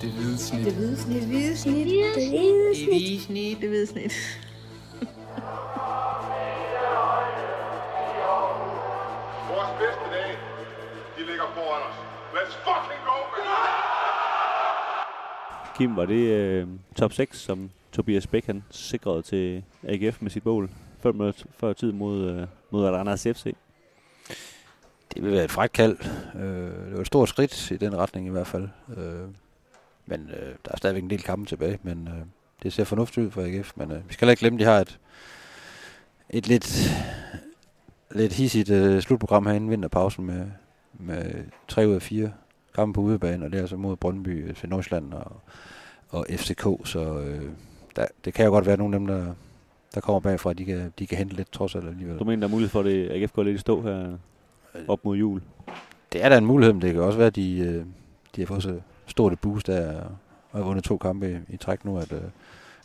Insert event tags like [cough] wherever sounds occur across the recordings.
Det hvide snit. Det hvide snit. Det hvide snit. Det hvide Det hvide snit. Det hvide snit. [laughs] Vores bedste dage, de ligger foran os. Let's fucking go, man! Kim, var det øh, top 6, som Tobias Bæk han sikrede til AGF med sit mål? 5 minutter før tid mod, øh, mod Randers FC. Det vil være et frækt kald. Øh, det var et stort skridt i den retning i hvert fald. Øh, men øh, der er stadigvæk en del kampe tilbage, men øh, det ser fornuftigt ud for AGF. Men øh, vi skal heller ikke glemme, at de har et, et lidt, lidt hissigt øh, slutprogram herinde vinterpausen med, med tre ud af fire kampe på udebane, og det er altså mod Brøndby, FC Nordsjælland og, og FCK, så øh, der, det kan jo godt være nogle af dem, der, der kommer bagfra, de kan, de kan hente lidt trods alt alligevel. Du mener, der er mulighed for, at det AGF går lidt i stå her op mod jul? Det er da en mulighed, men det kan også være, at de, øh, de har fået så stort et boost der, og har vundet to kampe i, i træk nu, at, øh,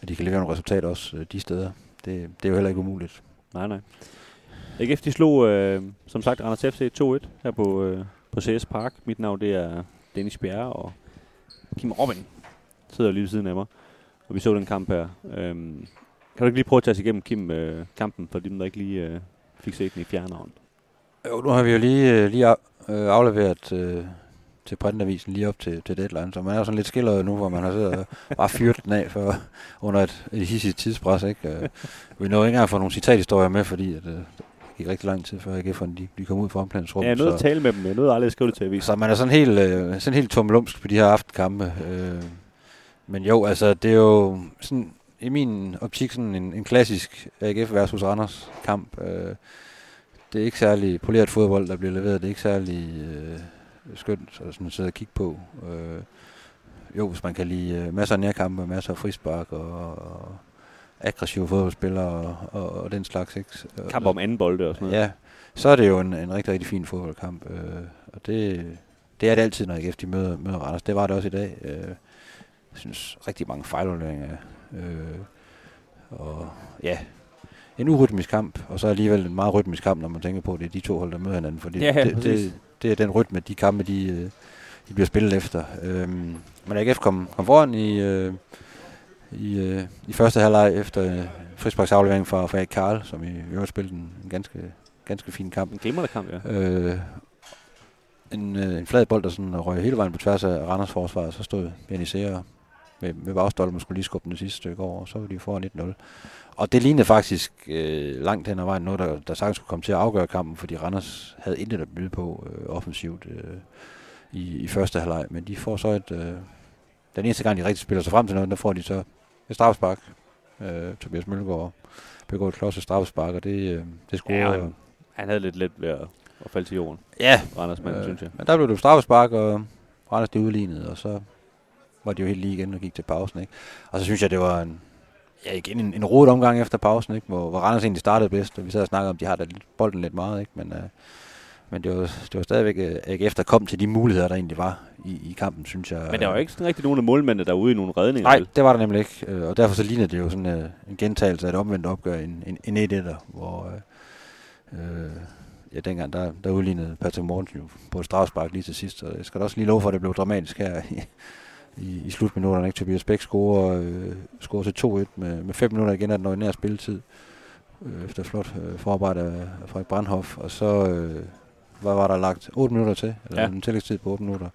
at de kan levere nogle resultater også øh, de steder. Det, det er jo heller ikke umuligt. Nej, nej. AGF, de slog, øh, som sagt, Randers FC 2-1 her på, øh, på CS Park. Mit navn, det er Dennis Bjerre, og Kim Robin sidder lige ved siden af mig. Og vi så den kamp her. Øhm, kan du ikke lige prøve at tage os igennem, Kim, øh, kampen, for dem, der ikke lige øh, fik set den i fjerneren? Jo, nu har vi jo lige, øh, lige af, afleveret øh, til printavisen lige op til, til deadline, så man er jo sådan lidt skilleret nu, hvor man har siddet og bare fyret den af for, under et, et hissigt tidspres. Ikke? Øh, vi nåede ikke engang at få nogle citathistorier med, fordi at, øh, det gik rigtig lang tid før AGF'erne de, de kom ud fra omklædningsrummet. Ja, jeg nåede at så- tale med dem. Jeg nåede aldrig at skrive det til avisen. Så man er sådan helt, øh, sådan helt tummelumsk på de her aftenkampe. Øh, men jo, altså, det er jo sådan, i min optik sådan en, en klassisk AGF versus Randers kamp. Øh, det er ikke særlig poleret fodbold, der bliver leveret. Det er ikke særlig øh, skønt at sådan sidde og kigge på. Øh, jo, hvis man kan lide øh, masser af nærkampe, masser af frispark og, og aggressive fodboldspillere og, og, og den slags. Ikke? Kamp om anden bolde og sådan noget. Ja, så er det jo en, en rigtig, rigtig fin fodboldkamp. Øh, og det, det er det altid, når AGF de møder, møder Randers. Det var det også i dag. Øh, jeg synes, rigtig mange fejlunderinger. Øh, og ja, en urytmisk kamp, og så alligevel en meget rytmisk kamp, når man tænker på, at det er de to hold, der møder hinanden. Fordi Ja, ja, det, det, det, er den rytme, de kampe, de, øh, de bliver spillet efter. Øhm, men AGF kom, kom foran i, øh, i, øh, i første halvleg efter øh, frisparksaflevering fra, fra Karl, som i øvrigt spillede en, en ganske, ganske fin kamp. En glimrende kamp, ja. Øh, en, øh, en flad bold, der sådan røg hele vejen på tværs af Randers forsvar, og så stod Benny med, med bagstolpen skulle lige skubbe den sidste stykke over, og så var de foran 1-0. Og det lignede faktisk øh, langt hen ad vejen noget, der, der sagtens skulle komme til at afgøre kampen, fordi Randers havde intet at byde på øh, offensivt øh, i, i første halvleg, men de får så et... Øh, den eneste gang, de rigtig spiller sig frem til noget, der får de så et straffespark. Øh, Tobias Mølgaard begår et klodset straffespark, og det, øh, det scorer... Ja, han, han havde lidt let ved at, at falde til jorden. Ja, Randers mand, øh, synes jeg. Men der blev det straffespark, og Randers det udlignede, og så var de jo helt lige igen og gik til pausen. Ikke? Og så synes jeg, det var en, ja, igen en, en rodet omgang efter pausen, ikke? Hvor, hvor Randers egentlig startede bedst, og vi sad og snakkede om, de har da bolden lidt meget, ikke? men, øh, men det, var, det var stadigvæk øh, AGF, der kom til de muligheder, der egentlig var i, i kampen, synes jeg. Men der var jo ikke sådan rigtig nogen af målmændene derude i nogle redninger. Nej, det var der nemlig ikke, øh, og derfor så lignede det jo sådan øh, en gentagelse af et omvendt opgør, en, en, en 1-1'er, hvor øh, øh, ja, dengang der, der udlignede Patrick Mortensen jo på et strafspark lige til sidst, så jeg skal da også lige love for, at det blev dramatisk her i, i, i slutminutterne. Ikke? Tobias Bæk scorer, øh, scorer til 2-1 med, med 5 minutter igen af den ordinære spilletid, øh, efter flot øh, forarbejde af, Frederik Brandhoff, og så øh, hvad var der lagt 8 minutter til, eller Ja. ja. en tillægstid på 8 minutter.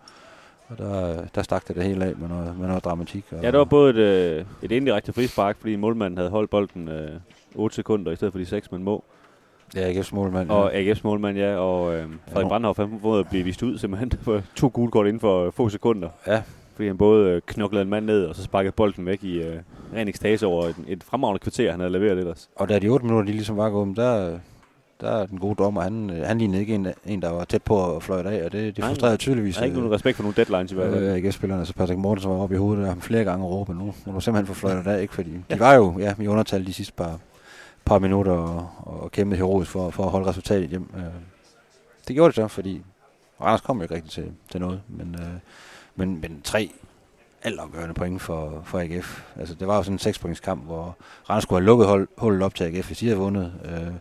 Og der, der stak det det hele af med noget, med noget dramatik. Og, Ja, det var både et, øh, et indirekte frispark, fordi målmanden havde holdt bolden øh, 8 sekunder i stedet for de 6, man må. Ja, AGF's målmand. Og AGF's målmand, ja, og øh, Frederik nu- Brandhoff, han måtte blive vist ud simpelthen [laughs] for to gule kort inden for øh, få sekunder. Ja. Fordi han både øh, knoklede en mand ned, og så sparkede bolden væk i øh, ren ekstase over et, et fremragende kvarter, han havde leveret ellers. Og da de 8 minutter, de ligesom var gået, der, der er den gode dommer, han, øh, han lignede ikke en, en, der var tæt på at fløjte af, og det, det Nej, frustrerede tydeligvis. Han har ikke nogen respekt for nogen deadlines i hvert fald. øh, AGF-spillerne, så Patrick Mortensen var oppe i hovedet af ham flere gange og råbe, nu må du simpelthen få fløjtet af, ikke? Fordi de var jo ja, i undertal de sidste par, par minutter og, og kæmpede heroisk for, for at holde resultatet hjem. Øh, det gjorde det så, fordi Randers kom jo ikke rigtig til, til noget, men, øh, men, men tre altafgørende point for, for AGF. Altså, det var jo sådan en sekspointskamp, hvor Randers skulle have lukket hold, hullet op til AGF, hvis de havde vundet. Øh,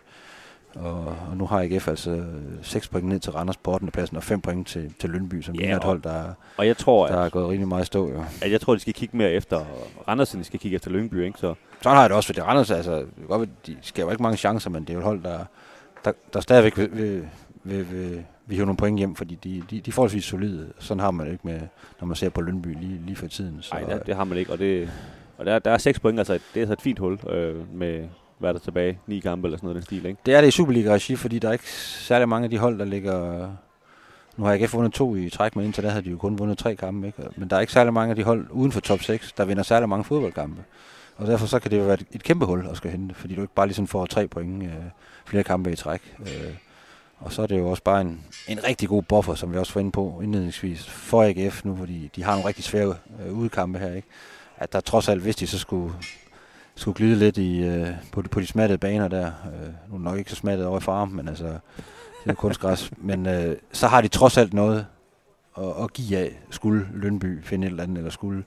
Og, og nu har AGF altså 6 point ned til Randers på 8. pladsen, og 5 point til, til Lønby, som Ja, ligner et hold, der, Og jeg tror, der er at, gået rimelig meget stå. Jo. at jeg tror, de skal kigge mere efter Randers, end de skal kigge efter Lyngby, ikke? Så Sådan har jeg det også, for det Randers, altså, godt, de skaber ikke mange chancer, men det er jo et hold, der, der, der stadigvæk vil, vil, vil, vil, vil hive nogle point hjem, fordi de, de, de er forholdsvis solide. Sådan har man det ikke med, når man ser på Lønby lige, lige for tiden. Så, nej, det, det har man ikke. Og, det, og der, der er 6 point, altså det er altså et fint hul øh, med, hvad er der tilbage, ni kampe eller sådan noget den stil, ikke? Det er det i Superliga-regi, fordi der er ikke særlig mange af de hold, der ligger... Nu har jeg ikke vundet to i træk, men indtil da havde de jo kun vundet tre kampe. Ikke? Men der er ikke særlig mange af de hold uden for top 6, der vinder særlig mange fodboldkampe. Og derfor så kan det jo være et, kæmpe hul at skal hente, fordi du ikke bare ligesom får tre point øh, flere kampe i træk. Øh, og så er det jo også bare en, en rigtig god buffer, som vi også var inde på indledningsvis, for AGF nu, fordi de har nogle rigtig svære øh, udkampe her. Ikke? At der trods alt, hvis de så skulle skulle glide lidt i, øh, på, de, på de smattede baner der. Øh, nu er det nok ikke så smattet over i farm, men altså, det er kunstgræs. [laughs] men øh, så har de trods alt noget at, at give af. Skulle Lønby finde et eller andet, eller skulle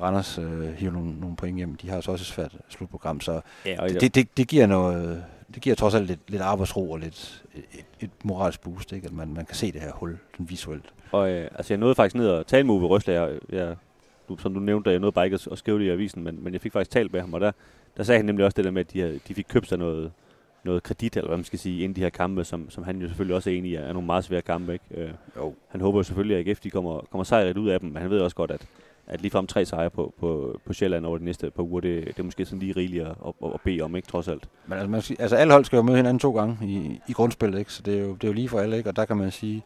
Randers øh, hive nogle, nogle point hjem. De har så også et svært slutprogram, så Ja, og det, det, det giver noget... Det giver trods alt lidt, lidt arbejdsro og lidt et, et moralsk boost, ikke? at man, man kan se det her hul sådan visuelt. Og øh, altså, jeg nåede faktisk ned og tale med Uwe Røsler. Jeg, jeg, du, som du nævnte, jeg nåede bare ikke at, at skrive det i avisen, men, men jeg fik faktisk talt med ham, og der, der sagde han nemlig også det der med, at de, havde, de fik købt sig noget, noget kredit, eller hvad man skal sige, inden de her kampe, som, som han jo selvfølgelig også er enig i, er nogle meget svære kampe. Ikke? Øh, Jo. han håber jo selvfølgelig, at AGF de kommer, kommer sejret ud af dem, men han ved også godt, at, at ligefrem tre sejre på, på, på Sjælland over de næste par uger, det, det er måske sådan lige rigeligt at, at, at bede om, ikke trods alt. Men altså, man skal, altså alle hold skal jo møde hinanden to gange i, i grundspillet, ikke? så det er, jo, det er jo lige for alle, ikke? og der kan man sige,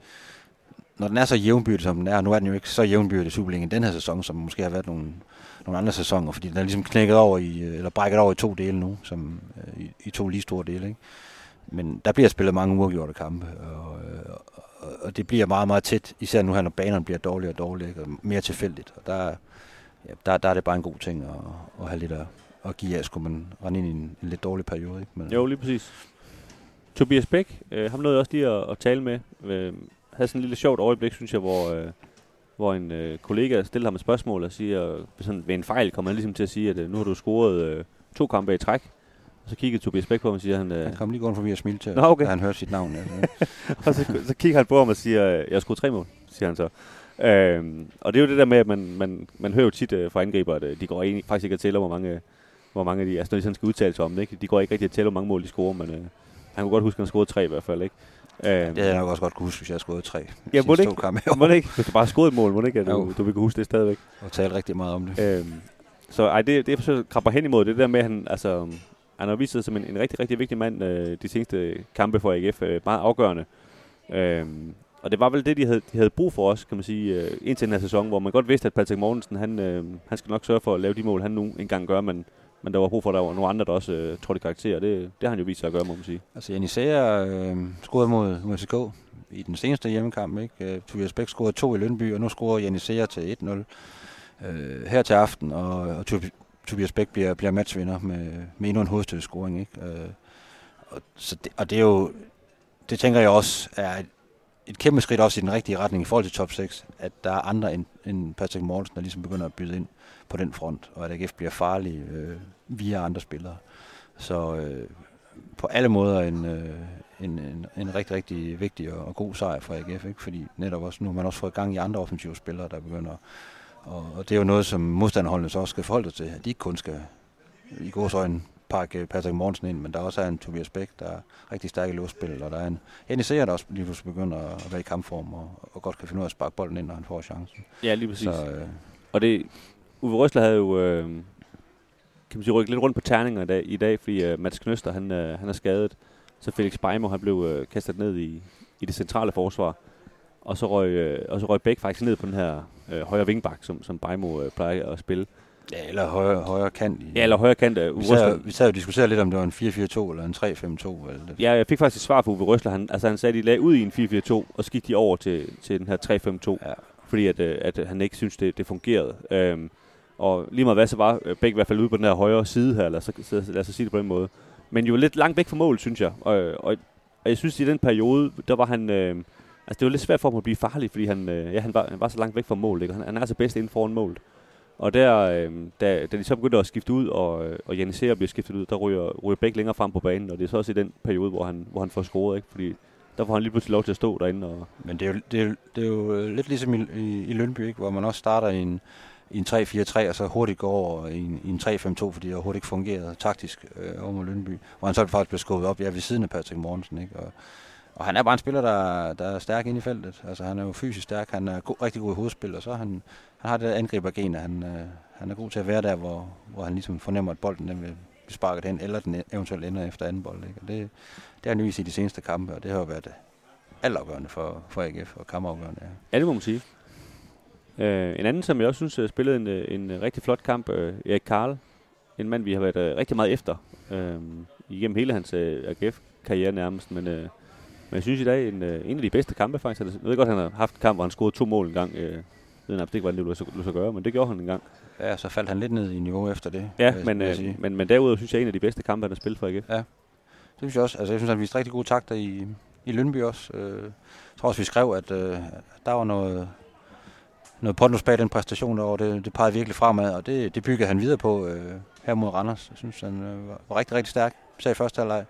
når den er så jævnbyrdig, som den er, nu er den jo ikke så jævnbyrdig i Superligaen den her sæson, som måske har været nogle, nogle andre sæsoner, fordi den er ligesom knækket over i, øh, eller brækket over i to dele nu, som øh, i, i to lige store dele, ikke? Men der bliver spillet mange uafgjorte kampe, og, og, og det bliver meget, meget tæt, især nu her, når banerne bliver dårligere og dårligere, og mere tilfældigt, og der, ja, der, der er det bare en god ting at, at have lidt at, at give af, skulle man rende ind i en, en lidt dårlig periode, ikke? Men, Jo, lige præcis. Tobias Bæk, øh, ham nåede jeg også lige at, at tale med. Øh, havde sådan en lille sjovt øjeblik, synes jeg, hvor, øh, hvor en øh, kollega stiller ham et spørgsmål og siger, sådan, ved en fejl kommer han ligesom til at sige, at øh, nu har du scoret øh, to kampe i træk. Og så kiggede Tobias Bæk på ham og siger, han, øh, Han kom lige gående forbi og smilte til, Nå, okay. da han hørte sit navn. Altså. [laughs] og så, så kigger han på ham og siger, øh, jeg scoret tre mål, siger han så. Øhm, og det er jo det der med, at man, man, man hører jo tit øh, fra angriber, at øh, de går egentlig, faktisk ikke at tælle, hvor mange, hvor mange de, altså når de sådan skal udtale sig om det, ikke? de går ikke rigtig at tælle, hvor mange mål de scorer, men øh, han kunne godt huske, at han scorede tre i hvert fald. Ikke? Øhm, det havde jeg nok også godt kunne huske, hvis jeg havde skåret tre. Ja, må det ikke? kampe, må det ikke? Hvis du bare scoret et mål, må det ikke, at du, du vil kunne huske det stadigvæk. og tale rigtig meget om det. Øhm, så ej, det, det er forsøgt at krabbe hen imod det der med, at han, altså, han har vist sig som en, en rigtig, rigtig vigtig mand øh, de seneste kampe for AGF. Øh, meget afgørende. Øhm, og det var vel det, de havde, de havde brug for os, kan man sige, øh, indtil den her sæson, hvor man godt vidste, at Patrick Mortensen, han, øh, han skal nok sørge for at lave de mål, han nu engang gør, men, men der var brug for, at der var nogle andre, der også øh, trådte i karakter. Det, det har han jo vist sig at gøre, må man sige. Altså, Jenny Sager øh, scorede mod USK i den seneste hjemmekamp. Ikke? Øh, Tobias Bæk scorede to i Lønby, og nu scorer Jenny Sager til 1-0 øh, her til aften. Og, og Tobias Bæk bliver, bliver matchvinder med, med endnu en hovedstødsscoring. Ikke? Øh, og, så det, og det er jo, det tænker jeg også er et, et kæmpe skridt også i den rigtige retning i forhold til top 6, at der er andre end, end Patrick Mortensen, der ligesom begynder at byde ind på den front, og at AGF bliver farlig øh, via andre spillere. Så øh, på alle måder en, øh, en, en, en rigtig, rigtig vigtig og, og god sejr for AGF, ikke? fordi netop også nu har man også fået gang i andre offensive spillere, der begynder, og, og det er jo noget, som modstanderholdene så også skal forholde sig til, at de ikke kun skal i gårs øjne pakke Patrick Mortensen ind, men der også er en Tobias Bæk, der er rigtig stærk i låsspil, og der er en Seger, der også lige pludselig begynder at være i kampform, og, og godt kan finde ud af at sparke bolden ind, når han får chancen. Ja, lige præcis. Så øh, Og det, Uwe Røsler havde jo, øh, kan man sige, rykket lidt rundt på terninger i dag, i dag fordi øh, Mats Knøster, han, øh, han er skadet. Så Felix Beimo, han blev øh, kastet ned i, i det centrale forsvar. Og så røg, øh, og så røg Bæk faktisk ned på den her øh, højre vingbak, som, som Beimo øh, plejer at spille. ja, eller højre, højre kant. I, Ja, eller højre kant Uwe vi, sad, vi sad og diskuterede lidt, om det var en 4-4-2 eller en 3-5-2. Eller. Ja, jeg fik faktisk et svar fra Uwe Røsler. Han, altså, han sagde, at de lagde ud i en 4-4-2, og så gik de over til, til den her 3-5-2. Ja. fordi at, øh, at han ikke synes, det, det fungerede. Øhm, og lige meget hvad, så var øh, Bæk i hvert fald ude på den her højre side her, lad os, så- lad os så sige det på den måde. Men jo lidt langt væk fra mål, synes jeg. Og, og, og jeg synes, i den periode, der var han... Øh, altså, det var lidt svært for ham at blive farlig, fordi han, øh, ja, han, var, han var så langt væk fra målet. Ikke? Han, han er altså bedst inden foran målet. Og der, øh, da, da de så begyndte at skifte ud, og, øh, og Janisera bliver skiftet ud, der ryger, ryger Bæk længere frem på banen, og det er så også i den periode, hvor han, hvor han får scoret, ikke? Fordi der får han lige pludselig lov til at stå derinde. Og Men det er jo, det er, jo- det er jo øh, lidt ligesom i, i, i Lønby, ikke? hvor man også starter i en, i en 3-4-3, og så hurtigt går over i en, i en 3-5-2, fordi det hurtigt ikke fungerede taktisk øh, over mod Lønby. Hvor han så faktisk blev skubbet op ja, ved siden af Patrick Mortensen. Ikke? Og, og han er bare en spiller, der, der er stærk inde i feltet. Altså, han er jo fysisk stærk, han er go- rigtig god i hovedspil, og så han, han har det angribergen, og han, øh, han er god til at være der, hvor, hvor han ligesom fornemmer, at bolden den vil blive sparket hen, eller den eventuelt ender efter anden bold. Ikke? Og det, det har han vist i de seneste kampe, og det har jo været altafgørende for, for AGF og kammerafgørende. Ja. Ja, det må man sige. Øh, en anden, som jeg også synes øh, spillede en, øh, en øh, rigtig flot kamp, øh, Erik Karl. En mand, vi har været øh, rigtig meget efter. Øh, igennem hele hans øh, AGF-karriere nærmest. Men, øh, men jeg synes i dag, en, øh, en af de bedste kampe faktisk. Jeg ved godt, han har haft en kamp, hvor han scorede to mål en gang. Øh, jeg ved ikke, hvordan det lade sig gøre, men det gjorde han en gang. Ja, så faldt han lidt ned i niveau efter det. Ja, vil- men, vil jeg øh, men, men derudover synes jeg, en af de bedste kampe, han har spillet for AGF. Det synes jeg også. Altså, jeg synes, han viste rigtig gode takter i, i Lønby også. Øh, jeg tror også, vi skrev, at øh, der var noget, noget pondus bag den præstation derovre. Det, det pegede virkelig fremad, og det, det byggede han videre på øh, her mod Randers. Jeg synes, han øh, var, rigtig, rigtig stærk, især i første halvleg.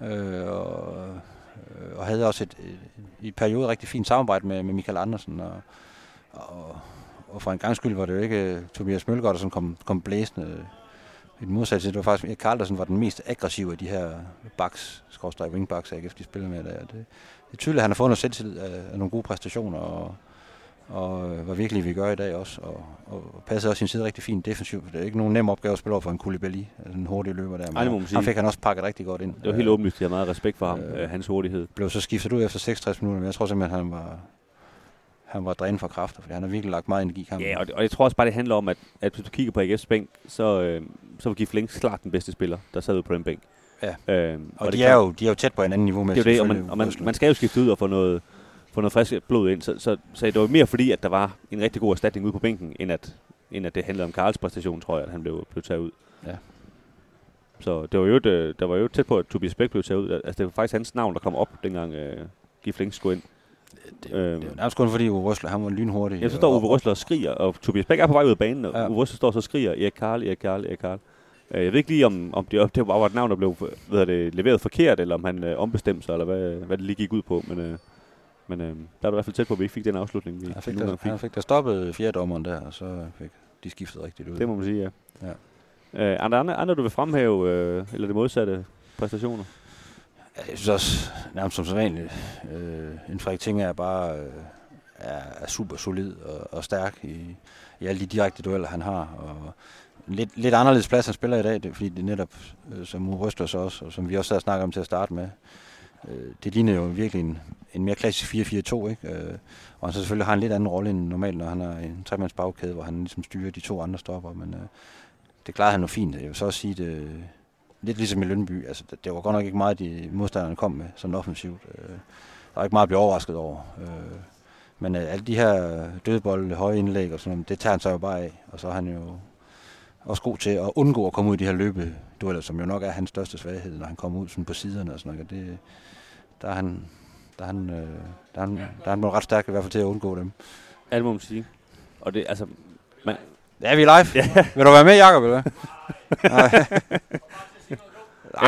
Øh, og, øh, Øh, og havde også et, øh, i periode rigtig fint samarbejde med, med Michael Andersen. Og, og, og for en gang skyld var det jo ikke øh, Tobias Mølgaard, der sådan kom, kom blæsende i den modsatte side, det var faktisk Karl, var den mest aggressive af de her backs, skorstræk wingbacks, AGF, de spillede med der. Det, det er tydeligt, at han har fået noget selvtillid af, af nogle gode præstationer, og, og øh, hvad virkelig vi gør i dag også, og, og passer også sin side rigtig fint defensivt. Det er ikke nogen nem opgave at spille over for en Koulibaly, altså en hurtig løber der. Ej, det han fik han også pakket rigtig godt ind. Det var helt Øh, åbenlyst, at jeg har meget respekt for ham, øh, øh, hans hurtighed. Blev så skiftet ud efter 66 minutter, men jeg tror simpelthen, han var, han var drænet for kræfter, fordi han har virkelig lagt meget energi i kampen. Ja, og, det- og jeg tror også bare, det handler om, at, at hvis du kigger på AGF's bænk, så, øh, så var Gif Links klart den bedste spiller, der sad ude på den bænk. Ja. Øh, og, det de, er jo, de er jo tæt på en anden niveau med det er det, og, man, og man, man skal jo skifte ud og få noget, få noget frisk blod ind. Så, så, så det var mere fordi, at der var en rigtig god erstatning ude på bænken, end at, end at det handlede om Karls præstation, tror jeg, at han blev, blev taget ud. Ja. Så det var jo, et, øh, der var jo tæt på, at Tobias Bæk blev taget ud. Altså, det var faktisk hans navn, der kom op, dengang øh, Gif Links skulle ind. Det, Øhm. det er jo nærmest kun fordi Uwe Røsler, han var lynhurtig. Ja, så står Uwe Røsler og skriger, og Tobias Bæk er på vej ud af banen, og Ja. Uwe Røsler står så og skriger, Erik Karl, Erik Karl, Erik Karl. Øh, Jeg ved ikke lige, om, om det, det var et navn, der blev hvad det, leveret forkert, eller om han øh, ombestemte sig, eller hvad, hvad det lige gik ud på. Men, øh, men øh, der er du i hvert fald tæt på, at vi ikke fik den afslutning, vi Han fik, der, fik. han fik der stoppet fjerdommeren der, og så fik de skiftet rigtigt ud. Det må man sige, ja. Ja. Øh, andre, andre, andre, du vil fremhæve, øh, eller det modsatte præstationer? Ja, Jeg synes også, nærmest som sædvanligt, øh, en Frederik Ting er bare øh, er, er super solid og, og stærk i, i alle de direkte dueller, han har. Og lidt, lidt anderledes plads, han spiller i dag, det, fordi det netop, øh, som Uwe Røsler så også, og som vi også havde snakket om til at starte med, øh, det ligner jo virkelig en, en mere klassisk 4-4-2, ikke? Øh, og han så selvfølgelig har en lidt anden rolle end normalt, når han har en tremands bagkæde, hvor han ligesom styrer de to andre stopper, men øh, det klarede han jo fint. Jeg vil så også sige, det, lidt ligesom i Lønby, altså det, var godt nok ikke meget, de modstanderne kom med, sådan offensivt. Øh, der var ikke meget at blive overrasket over. Øh, men øh, alle de her dødbolde, høje indlæg og sådan noget, det tager han sig jo bare af. Og så er han jo også god til at undgå at komme ud i de her løbedueller, som jo nok er hans største svaghed, når han kommer ud sådan på siderne og sådan noget. Og Det, der er han, der er han, øh, der er han, der er han ret stærk i hvert fald til at undgå dem. Det må man sige. Og det, altså, man, Ja, vi er live. Ja. Vil du være med, Jacob, eller hvad? [laughs] Nej.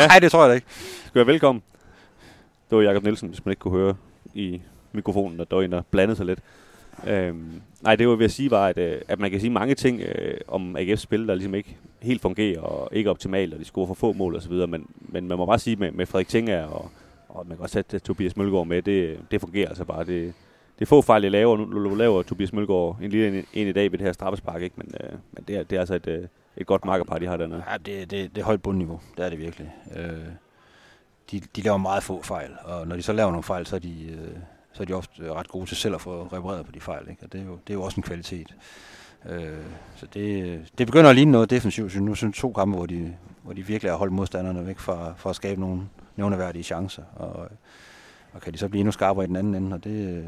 Nej, det tror jeg da ikke. skal være velkommen. Det var Jakob Nielsen, hvis man ikke kunne høre i mikrofonen, at der var en, der blandede sig lidt. Øhm, nej, det var ved at sige var, at, øh, at man kan sige mange ting øh, om AGF's spil, der ligesom ikke helt fungerer og ikke er optimalt, og de scorer for få mål osv., men, men man må bare sige med, med Frederik Tinger og, og man kan også sætte øh, Tobias Mølgaard med, det, det fungerer altså bare. Det, det er få fejl, jeg laver. Nu, laver Tobias Mølgaard en lille en, en i dag ved det her straffespark, ikke? men, øh, men det, er, det er altså et, øh, et godt markerpar, de har dernede. Ja, det, det, det er højt bundniveau. Det er det virkelig. Øh, de, de laver meget få fejl, og når de så laver nogle fejl, så er de, øh, så er de ofte øh, ret gode til selv at få repareret på de fejl. Ikke? Og det er, jo, det er jo også en kvalitet. Øh, så det, øh, det begynder at ligne noget defensivt. Så nu synes to kampe, hvor de, hvor de virkelig har holdt modstanderne væk fra, for at skabe nogle nævneværdige chancer. Og, og kan de så blive endnu skarpere i den anden ende, og det, øh,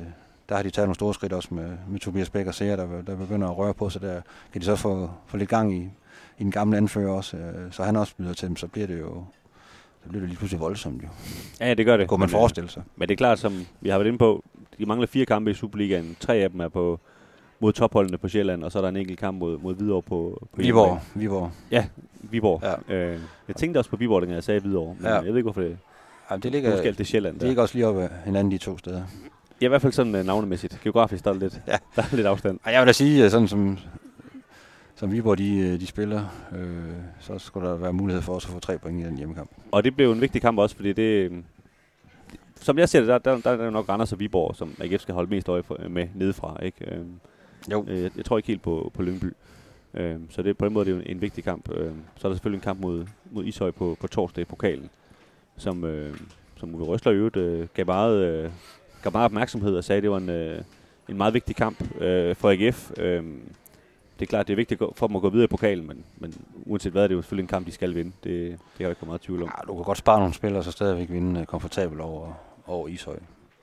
der har de taget nogle store skridt også med, med Tobias Bæk og Seer, der, der begynder at røre på sig der. Kan de så få, få lidt gang i, i den gamle anfører også, øh, så han også byder til dem, så bliver det jo så bliver det lige pludselig voldsomt jo. Ja, det gør det. Kunne man øh, forestille sig. Men det er klart, som vi har været inde på, de mangler fire kampe i Superligaen. Tre af dem er på mod topholdene på Sjælland, og så er der en enkelt kamp mod, mod Hvidovre på, på Viborg. hjemmebane. Viborg. Ja, Viborg. Ja. Øh, jeg tænkte også på Viborg, dengang jeg sagde Hvidovre, men Ja. jeg ved ikke, hvorfor det, Ja, det ligger, måske alt det Sjælland det der. ligger også lige op ad hinanden de to steder. Ja, i hvert fald sådan uh, navnemæssigt. Geografisk, der er lidt, Ja. der er lidt afstand. Ej, jeg vil da sige, sådan som, som Viborg de, øh, de spiller, øh, så skulle der være mulighed for os at få tre point i den hjemmekamp. Og det blev en vigtig kamp også, fordi det... øh, Som jeg ser det, der, der, der er nok Randers og Viborg, som AGF skal holde mest øje for, med nedefra. Ikke? Øhm, Jo. Øh, jeg, jeg tror ikke helt på, på Lyngby. Øh, så det, på den måde det er det en, en vigtig kamp. Øh, så er der selvfølgelig en kamp mod, mod Ishøj på, på torsdag i pokalen, som, øh, som Uwe Røsler i øvrigt øh, gav, meget, øh, gav meget opmærksomhed og sagde, at det var en, øh, en meget vigtig kamp øh, for AGF. Øh, det er klart, det er vigtigt for dem at gå videre i pokalen, men, men uanset hvad, er det jo selvfølgelig en kamp, de skal vinde. Det, det kan der ikke meget tvivl om. Ja, du kan godt spare nogle spillere, så stadigvæk vinde øh, komfortabelt over, over Ishøj.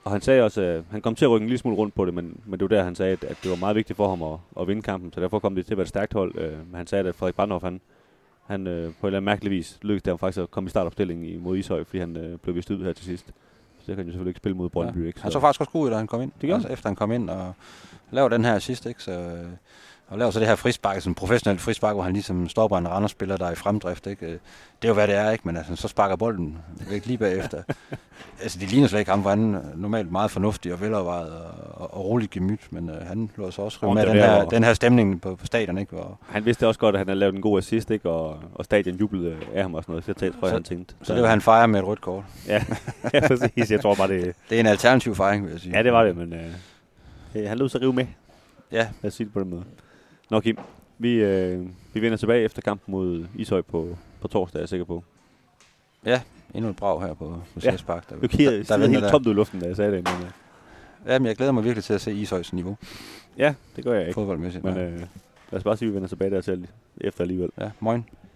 Og han sagde også, at han kom til at rykke en lille smule rundt på det, men, men det var der, han sagde, at, at det var meget vigtigt for ham at, at vinde kampen, så derfor kom det til at være et stærkt hold. Øh, men han sagde, at Frederik Brandhoff, han, han øh, på en eller anden mærkelig vis lykkedes det ham faktisk at komme i startopstillingen mod Ishøj, fordi han øh, blev vist ud her til sidst. Så det kan han jo selvfølgelig ikke spille mod Brøndby. Ikke? Han så faktisk også god ud, da han kom ind. Det gjorde altså, efter han kom ind og lavede den her sidst, ikke? Så, øh, og laver så det her frispark, sådan en professionel frispark, hvor han ligesom stopper en Randers-spiller, der er i fremdrift. Ikke? Øh, Det er jo, hvad det er, ikke? men altså, så sparker bolden væk lige bagefter. [laughs] altså, det ligner slet ikke ham, for han er normalt meget fornuftig og velovervejet og, og, og roligt gemyt, men øh, han lå så også Og oh, med den her, den her stemning på, på stadion. Ikke? Hvor, Han vidste også godt, at han havde lavet en god assist, ikke? Og, og stadion jublede af ham og sådan noget. Så jeg tror, Så- han tænkte. så det var han fejre med et rødt kort. Ja, [laughs] ja, præcis. Jeg tror bare, det, [laughs] Det er en alternativ fejring, vil jeg sige. ja, det var det, men øh, han lød sig rive med. Ja, Lad os sige det på den måde. Nå Kim, vi, øh, vi vender tilbage efter kampen mod Ishøj på, på torsdag, er jeg sikker på. endnu et brag her på, på Ja. Park. Der, Du kigger der der, venter helt der. tomt ud i luften, da jeg sagde det. Men, øh, Ja, men jeg glæder mig virkelig til at se Ishøjs niveau, ja, det gør jeg ikke. fodboldmæssigt. Men ja. øh, lad os bare sige, at vi vender tilbage der til efter alligevel. ja, moin.